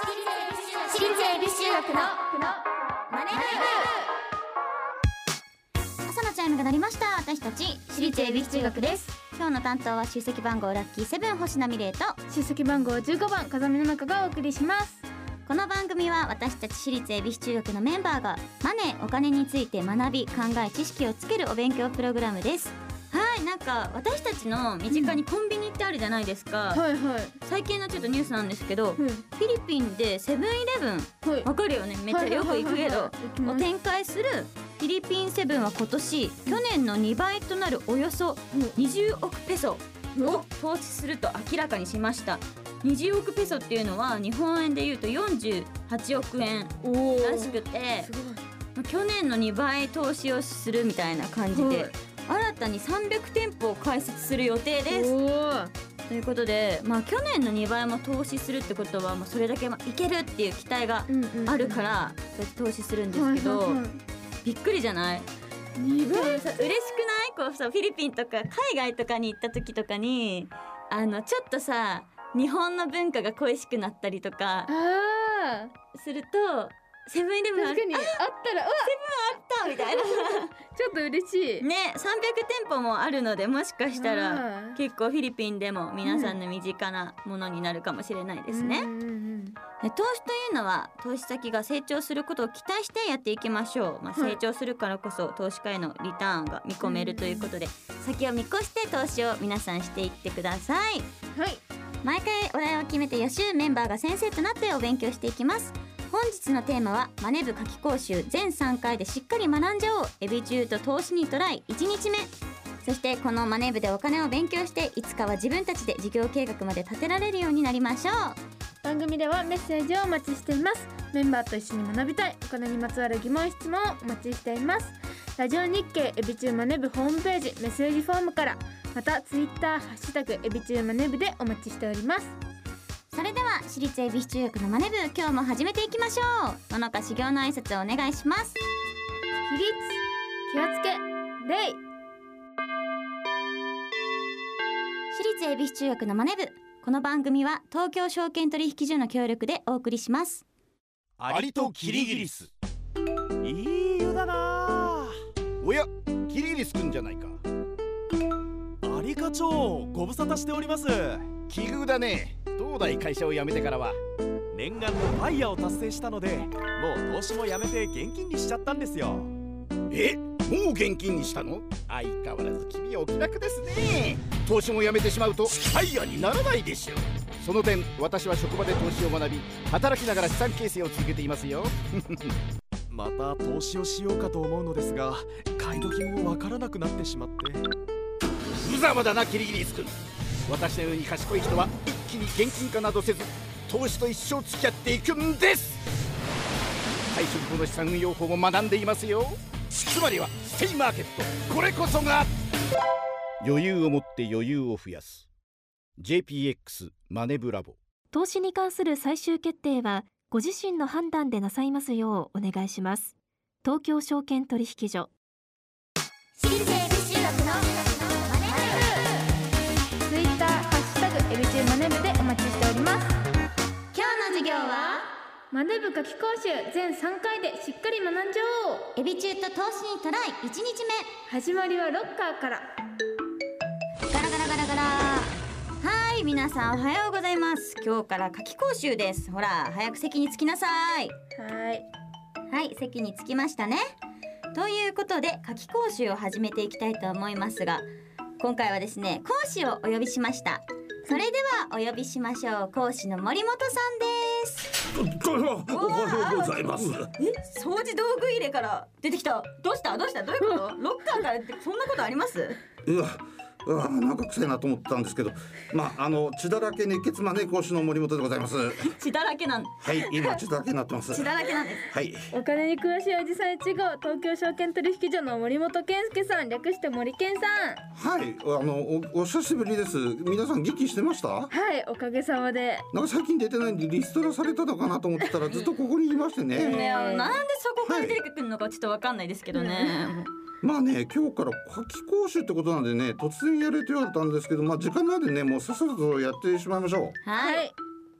私立恵比寿中学のマネ朝のチャイムが鳴りました私たち私立恵比寿中学です今日の担当は出席番号ラッキーセブン星名美玲と出席番号15番風見の中がお送りしますこの番組は私たち私立恵比寿中学のメンバーがマネーお金について学び考え知識をつけるお勉強プログラムですはいなんか私たちの身近にコンビニってあるじゃないですか、はいはい。最近のちょっとニュースなんですけど、うん。フィリピンでセブンイレブン。はい。わかるよね。めっちゃよく行くけど。をて展開するフィリピンセブンは今年去年の2倍となるおよそ20億ペソを投資すると明らかにしました。20億ペソっていうのは日本円でいうと48億円らしくてすごい。去年の2倍投資をするみたいな感じではい新たに300店舗を開設する予定です。ということでまあ去年の2倍も投資するってことはもうそれだけまあいけるっていう期待があるからそうやって投資するんですけど、びっくりじゃない？二でも倍さ嬉しくない？こうさフィリピンとか海外とかに行った時とかにあのちょっとさ日本の文化が恋しくなったりとかするとセブンイレブンあ確かにあったらうわ。ったみたいな。ちょっと嬉しい。ね300店舗もあるのでもしかしたら結構フィリピンでも皆さんの身近なものになるかもしれないですね。うん投資というのは投資先が成長することを期待してやっていきましょう、まあ、はい。成長するからこそ投資家へのリターンが見込めるということで、先を見越して投資を皆さんしていってください。はい。毎回お題を決めて予習メンバーが先生となってお勉強していきます本日のテーマはマネ部夏季講習全3回でしっかり学んじゃおう。エビ中と投資にトライ。1日目。そしてこのマネ部でお金を勉強していつかは自分たちで事業計画まで立てられるようになりましょう。番組ではメッセージをお待ちしています。メンバーと一緒に学びたい。お金にまつわる疑問質問をお待ちしています。ラジオ日経エビチューマネブホームページメッセージフォームから。またツイッターハッシュタグエビチューマネブでお待ちしております。それでは私立恵比寿中学のマネ部今日も始めていきましょう。野中修行の挨拶をお願いします。起立気をつけ礼私立恵比寿中学のマネ部この番組は東京証券取引所の協力でお送りします。アリとキリギリスいい湯だな。おやキリギリスくんじゃないか。アリ課長ご無沙汰しております。奇遇だね東大会社を辞めてからは。念願のファイヤーを達成したのでもう投資もやめて現金にしちゃったんですよ。え？もう現金にしたの？相変わらず君はお気楽ですね。投資も辞めてしまうとファイヤーにならないでしょ。うその点私は職場で投資を学び働きながら資産形成を続けていますよ。また投資をしようかと思うのですが買い時もわからなくなってしまって。無様だなキリギリス君。私のように賢い人は一気に現金化などせず投資と一生付き合っていくんです。退職後の資産運用法も学んでいますよ。つまりはステイマーケット。これこそが余裕を持って余裕を増やす。JPX マネブラボ。投資に関する最終決定はご自身の判断でなさいますようお願いします。東京証券取引所エビチューマネブでお待ちしております。今日の授業はマネブ夏季講習全3回でしっかり学んじゃおう。エビ中と投資にトライ1日始まりはロッカーから。目ガラガラガラガラ。はい皆さんおはようございます。今日から夏季講習です。ほら早く席に着きなさい。はい。はい席に着きましたね。ということで夏季講習を始めていきたいと思いますが今回はですね講師をお呼びしましたそれではお呼びしましょう講師の森本さんです。おはようございます。え掃除道具入れから出てきた。どうした？どうした？どういうこと？ロッカーからってそんなことあります？うわ、うわ、なんか臭いなと思ったんですけど。まあ、あの血だらけ熱血マネ講師の森本でございます。は血だらけなんい、今血だらけになってます。血だらけなんですはい、お金に詳しいおじさん1号東京証券取引所の森本健介さん略して森健さんはい、あのおお久しぶりです。皆さん元気してました？はいおかげさまでなんか最近出てないんでリストラされたのかなと思ってたらずっとここにいましてねね。えなんでそこから出てくるのかちょっとわかんないですけどね、まあね、今日から夏季講習ってことなんでね、突然やれと言われたんですけど、まあ時間なんでね、もうさっさとやってしまいましょう。はい、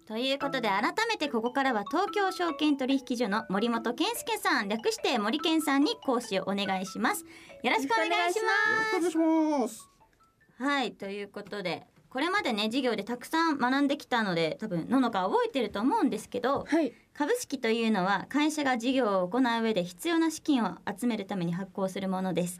ということで改めてここからは東京証券取引所の森本健介さん略して森健さんに講師をお願いします。よろしくお願いします。お願いします。はいということでこれまでね授業でたくさん学んできたので多分ののか覚えてると思うんですけどはい。株式というのは会社が事業を行う上で必要な資金を集めるために発行するものです、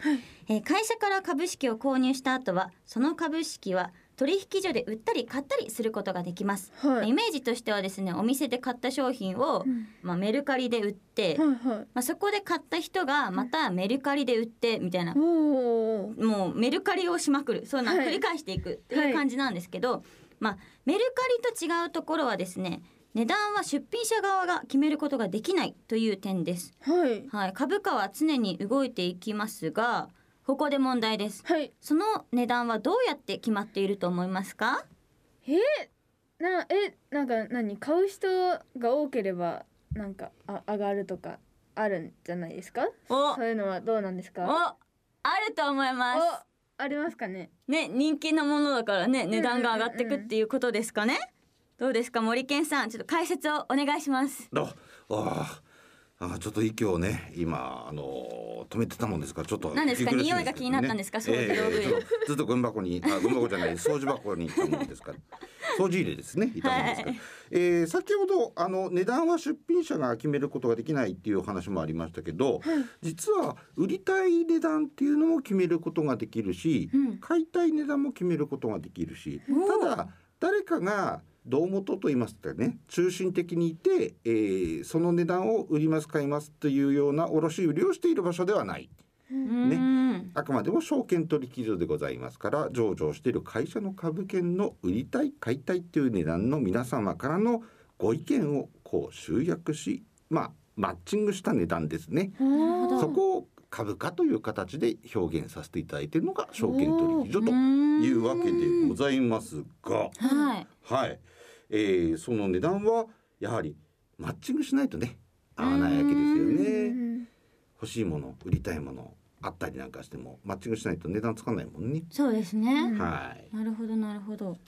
えー会社から株式を購入した後はその株式は取引所で売ったり買ったりすることができます、はい。イメージとしてはですねお店で買った商品を、うん。まあ、メルカリで売って、はいはい。まあ、そこで買った人がまたメルカリで売ってみたいな、おおもうメルカリをしまくる。そういうのをはい。繰り返していくってはい。いう感じなんですけど、まあメルカリと違うところはですね値段は出品者側が決めることができないという点です、はい。はい、株価は常に動いていきますがここで問題です。はい。その値段はどうやって決まっていると思いますか？なえ？なんか何？買う人が多ければなんかあ上がるとかあるんじゃないですか？お。そういうのはどうなんですお。かあると思います。お。ありますかね？ね人気のものだからね値段が上がってくっていうことですかね？どうですか森健さん？ちょっと解説をお願いします。あああちょっと息をね今あの止めてたもんですからちょっと何ですか？匂いが気になったんですか？掃除道具ずっとゴミ箱にあゴミ箱じゃない掃除箱にいたもんですから。掃除入れですねい。たもんですから、はいえー先ほどあの値段は出品者が決めることができないっていう話もありましたけど、実は売りたい値段っていうのも決めることができるし、うん。買いたい値段も決めることができるし、ただ誰かが胴元と言いますかね中心的にいて、えーその値段を売ります買いますというような卸売りをしている場所ではない。ね。あくまでも証券取引所でございますから上場している会社の株券の売りたい買いたいという値段の皆様からのご意見をこう集約しまあマッチングした値段ですね。そこを株価という形で表現させていただいているのが証券取引所というわけでございますが。はいはい、えー、その値段はやはりマッチングしないとね合わないわけですよね。欲しいもの売りたいものあったりなんかしてもマッチングしないと値段つかないもんね。そうですね、はい。なるほどなるほど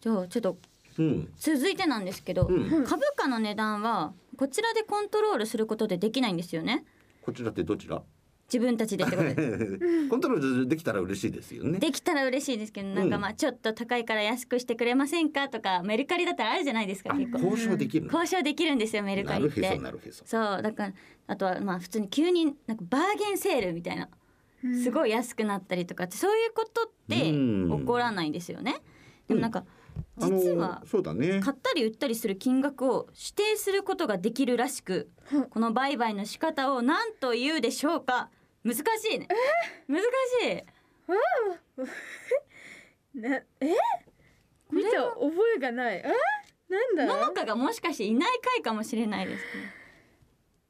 じゃあちょっとうん。続いてなんですけど、うん株価の値段はこちらでコントロールすることでできないんですよねこちらってどちら？自分たちでってことで コントロールできたら嬉しいですよね。できたら嬉しいですけどなんかうんまあちょっと高いから安くしてくれませんかとかメルカリだったらあるじゃないですかあ結構交渉できるの。交渉できるんですよメルカなるへリってそなるへそ。そうだからあとはまあ普通に急になんかバーゲンセールみたいなすごい安くなったりとかってそういうことってうん起こらないんですよね。でもなんか実はそうだね。買ったり売ったりする金額を指定することができるらしくこの売買の仕方を何と言うでしょうか難しいね。難しい。なえ？見た覚えがない。あなんだ？農家がもしかしていない回かもしれないですね。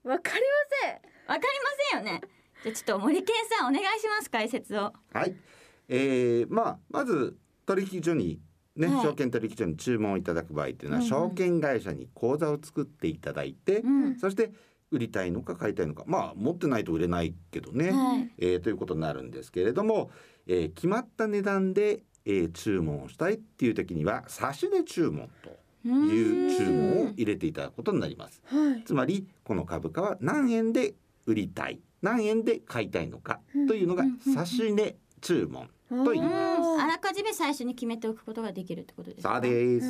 わかりません。わかりませんよね。じゃあちょっと森健さんお願いします解説を。はい。えー、まあまず取引所にね、はい。証券取引所に注文いただく場合っていうのは、うんうん。証券会社に口座を作っていただいて、うん。そして売りたいのか買いたいのか。まあ持ってないと売れないけどね、はい。えーということになるんですけれども、えー決まった値段で、えー注文をしたいっていう時には差し値注文という注文を入れていただくことになります。はい。つまりこの株価は何円で売りたい何円で買いたいのかというのが差し値注文と言います。あらかじめ最初に決めておくことができるってことですか？そうです。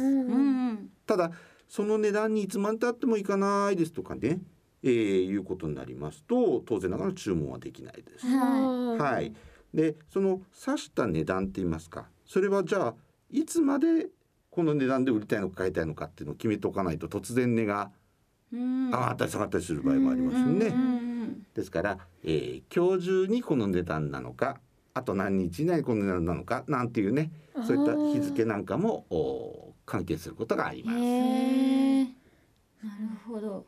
ただその値段にいつまでたってもいかないですとかね、えーいうことになりますと当然ながら注文はできないです。ははい。でその指した値段って言いますかそれはじゃあいつまでこの値段で売りたいのか買いたいのかっていうのを決めておかないと突然値が上がったり下がったりする場合もありますよね。ですから、えー今日中にこの値段なのかあと何日以内にこの値段なのかなんていうねそういった日付なんかもお関係することがあります。なるほど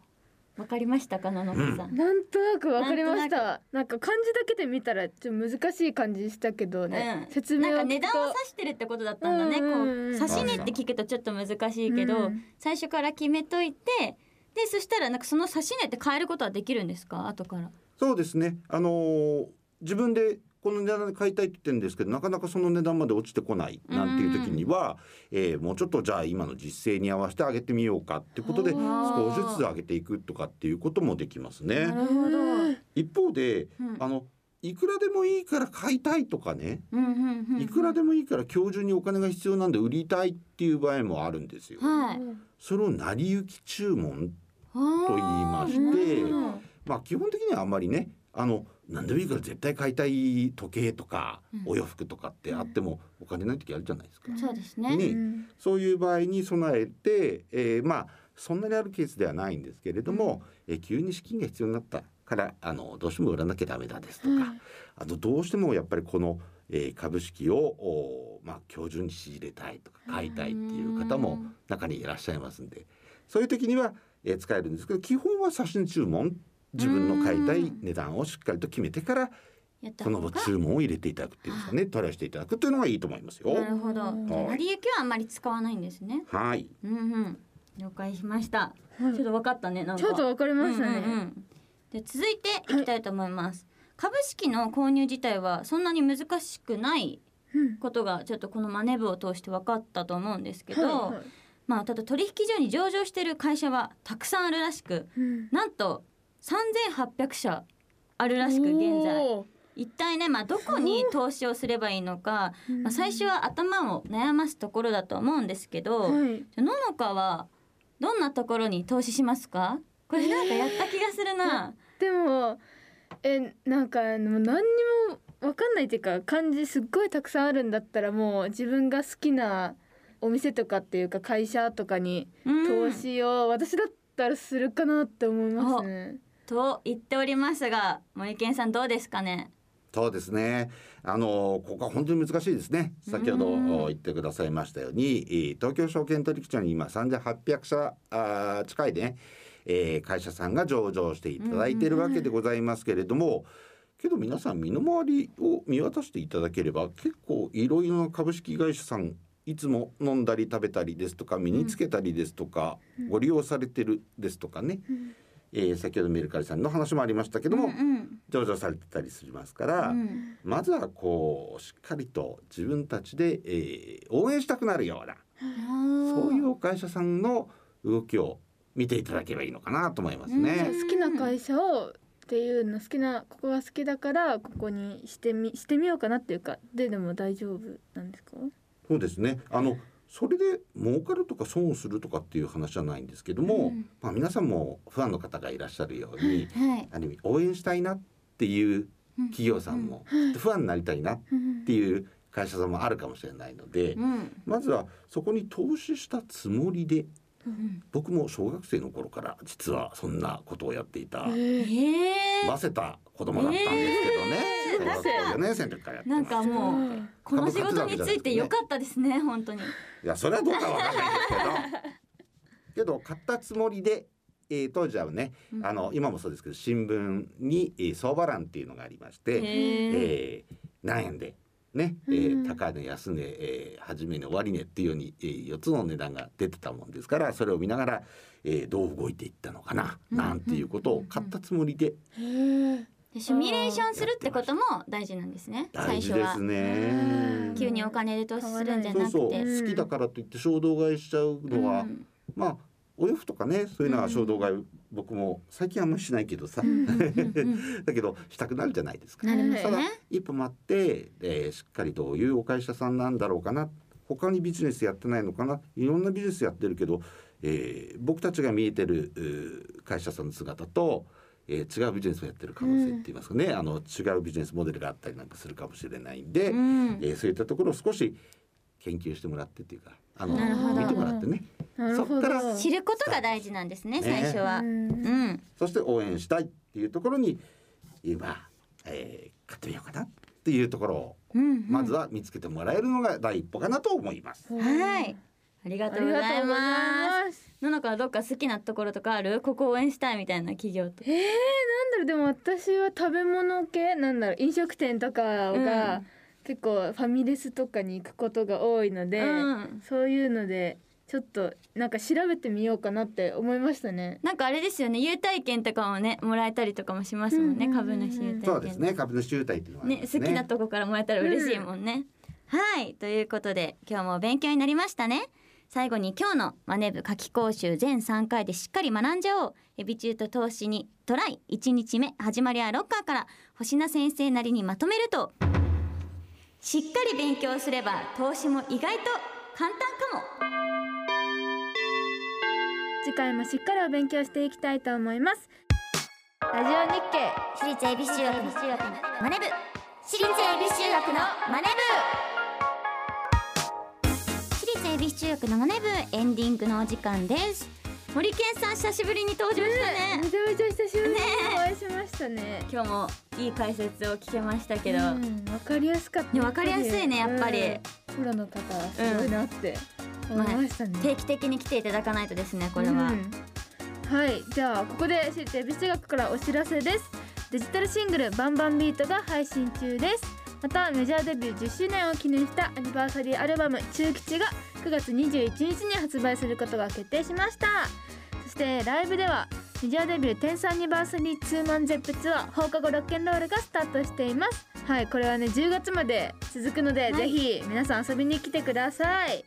わかりましたか野々さん、なんとなくわかりましなんたなんか漢字だけで見たらちょっと難しい感じしたけどね、うん。説明をなんか値段を指してるってことだったんだね、うんうんうん。こう指値って聞くとちょっと難しいけど、うん。最初から決めといてでそしたらなんかその指値って変えることはできるんですか？後から。そうですね。あのー自分でこの値段で買いたいって言ってるんですけどなかなかその値段まで落ちてこないなんていう時には、えーもうちょっとじゃあ今の実勢に合わせて上げてみようかってことで少しずつ上げていくとかっていうこともできますね。一方で、うんあのいくらでもいいから買いたいとかね。いくらでもいいから今日中にお金が必要なんで売りたいっていう場合もあるんですよ。はい。それを成り行き注文とと言いましてうんまあ基本的にはあんまりねあの何でもいいから絶対買いたい時計とか、うん。お洋服とかってあってもお金ない時あるじゃないですか。そうですね。そういう場合に備えて、えーまあそんなにあるケースではないんですけれども、えー急に資金が必要になったからあのどうしても売らなきゃダメだですとか、あとどうしてもやっぱりこの、えー株式をおまあ今日中に仕入れたいとか買いたいっていう方もうん中にいらっしゃいますんでそういう時には、えー使えるんですけど基本は写真注文自分の買いたい値段をしっかりと決めてからその。注文を入れていただくっていうんですかねトライしていただくっていうのがいいと思いますよ。なるほど。成り行きはあんまり使わないんですね。はいうんうん。了解しました。はいちょっと分かったね。なんか。ちょっとわかりましたね、うんうんうんで続いていきたいと思います、株式の購入自体はそんなに難しくないうんことがちょっとこのマネ部を通して分かったと思うんですけど、はいはいまあただ取引所に上場している会社はたくさんあるらしくうんなんと3800社あるらしく現在。一体ねまあどこに投資をすればいいのか、まあ、最初は頭を悩ますところだと思うんですけど、はい。じゃあののかはどんなところに投資しますか？これなんかやった気がするな。でもえなんかあの何にもわかんないっていうか漢字すっごいたくさんあるんだったらもう自分が好きなお店とかっていうか会社とかにうん投資を私だったらするかなって思いますね。と言っておりますが森健さんどうですかね？そうですね。あのここは本当に難しいですね。先ほどうん。言ってくださいましたように、えー東京証券取引所に今3800社あー近いね、えー会社さんが上場していただいているわけでございますけれども、けど皆さん身の回りを見渡していただければ結構いろいろな株式会社さんいつも飲んだり食べたりですとか身につけたりですとか、ご利用されてるですとかね、えー先ほどメルカリさんの話もありましたけども、うん上場されてたりしますから、うんまずはこうしっかりと自分たちで、えー応援したくなるようなそういう会社さんの動きを見ていただければいいのかなと思いますね。好きな会社をっていうの好きなここが好きだからここにしてみしてみようかなっていうかででも大丈夫なんですか？そうですねあのそれで儲かるとか損をするとかっていう話じゃないんですけども、うん。まあ、皆さんもファンの方がいらっしゃるようにはい。ある意味応援したいなっていう企業さんも、ファンになりたいなっていう会社さんもあるかもしれないので、うん。まずはそこに投資したつもりでうん。僕も小学生の頃から実はそんなことをやっていた、ええませた子供だったんですけどね、えー。小学校4年生の時からやってなんかもううこの仕事についてよかったですね本当に。いやそれはどうかわからないですけど。けど買ったつもりで、えー当時はね、うん。あの今もそうですけど新聞に、えー相場欄っていうのがありまして、えー何円でね、えうん。ー高値安値、えー初め値終値っていうように、えー、4つの値段が出てたもんですからそれを見ながら、えーどう動いていったのかな、うん。なんていうことを買ったつもりで。シミュレーションするってことも大事なんですね最初は大事ですね。急にお金で投資するんじゃなくて。そうそう。うん好きだからといって衝動買いしちゃうのは、うん。まあお洋服とかねそういうのは衝動買い、僕も最近あんまりしないけどさ、うん。うん。だけどしたくなるじゃないですか。なりますただね一歩待って、えーしっかりどういうお会社さんなんだろうかな。他にビジネスやってないのかな。いろんなビジネスやってるけど、えー僕たちが見えてる会社さんの姿と、えー違うビジネスをやってる可能性って言いますかね、あの違うビジネスモデルがあったりなんかするかもしれないんで、うん。えーそういったところを少し研究してもらってっていうかあの見てもらってね。そっから知ることが大事なんですねね最初は。うう。んんそして応援したいっていうところに今、えー買ってみようかなっていうところをうんまずは見つけてもらえるのが第一歩かなと思います。はい。ありがあとうございりがとうございます。ののかはどっか好きなところとかある？ここ応援したいみたいな企業と。えー、なんだろう。でも私は食べ物系？なんだろう。飲食店とかが、うん結構ファミレスとかに行くことが多いので、うん。そういうのでちょっとなんか調べてみようかなって思いましたね。なんかあれですよね。優待券とかもねもらえたりとかもしますもんね、うんうんうん。うん株主優待券。そうですね。株主優待っていうのはありますね。好きなとこからもらえたら嬉しいもんね、はい。ということで今日もお勉強になりましたね。最後に今日のマネ部夏季講習全3回でしっかり学んじゃおう。エビ中と投資にトライ。1日目始まりはロッカーから。星名先生なりにまとめるとしっかり勉強すれば投資も意外と簡単かも。次回もしっかりお勉強していきたいと思います。ラジオ日経私立恵比寿中学のマネ部。私立恵比寿中学のマネ私立恵比寿中学のマネ部エンディングのお時間です。森健さん久しぶりに登場したね。めちゃめちゃ久しぶりにねお会いしましたね。今日もいい解説を聞けましたけど、うん、わかりやすかった。ねわかりやすいねやっぱり。うんプロの方すごいなって思いましたね、定期的に来ていただかないとですねこれは、うん。はいじゃあここで私立恵比寿中学からお知らせです。デジタルシングル「バンバンビート」が配信中です。またメジャーデビュー10周年を記念したアニバーサリーアルバム「中吉」が9月21日に発売することが決定しました。そしてライブではメジャーデビュー10アニバーサリーツーマンゼップツアー放課後ロッケンロールがスタートしています。はいこれはね10月まで続くので、はい。ぜひ皆さん遊びに来てください。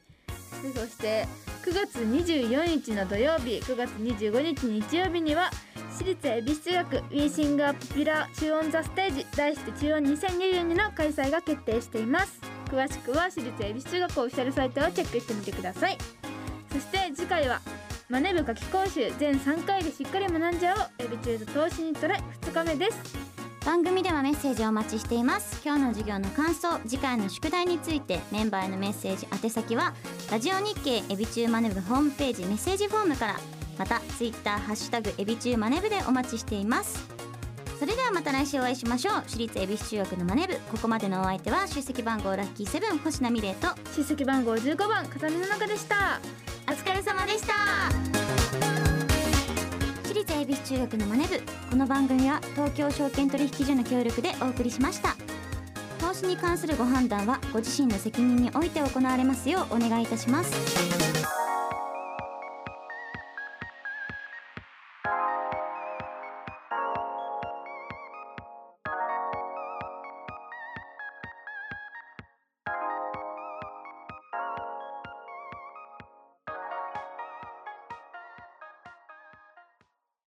でそして9月24日の土曜日9月25日日曜日には私立恵比寿中学ウィーシングアップピラー中音ザステージ題して中音2022の開催が決定しています詳しくは私立恵比寿中学校オフィシャルサイトをチェックしてみてください。そして次回はマネ部夏季講習全3回でしっかり学んじゃおう。エビ中と投資にトライ2日目です。番組ではメッセージをお待ちしています。今日の授業の感想次回の宿題についてメンバーへのメッセージ宛先はラジオ日経エビチューマネブホームページメッセージフォームからまたツイッターハッシュタグエビチューマネブでお待ちしています。それではまた来週お会いしましょう。私立恵比寿中学のマネ部。ここまでのお相手は出席番号ラッキーセブン星名美玲と。出席番号15番風見の中でした。お疲れ様でした。私立恵比寿中学のマネ部。この番組は東京証券取引所の協力でお送りしました。投資に関するご判断はご自身の責任において行われますようお願いいたします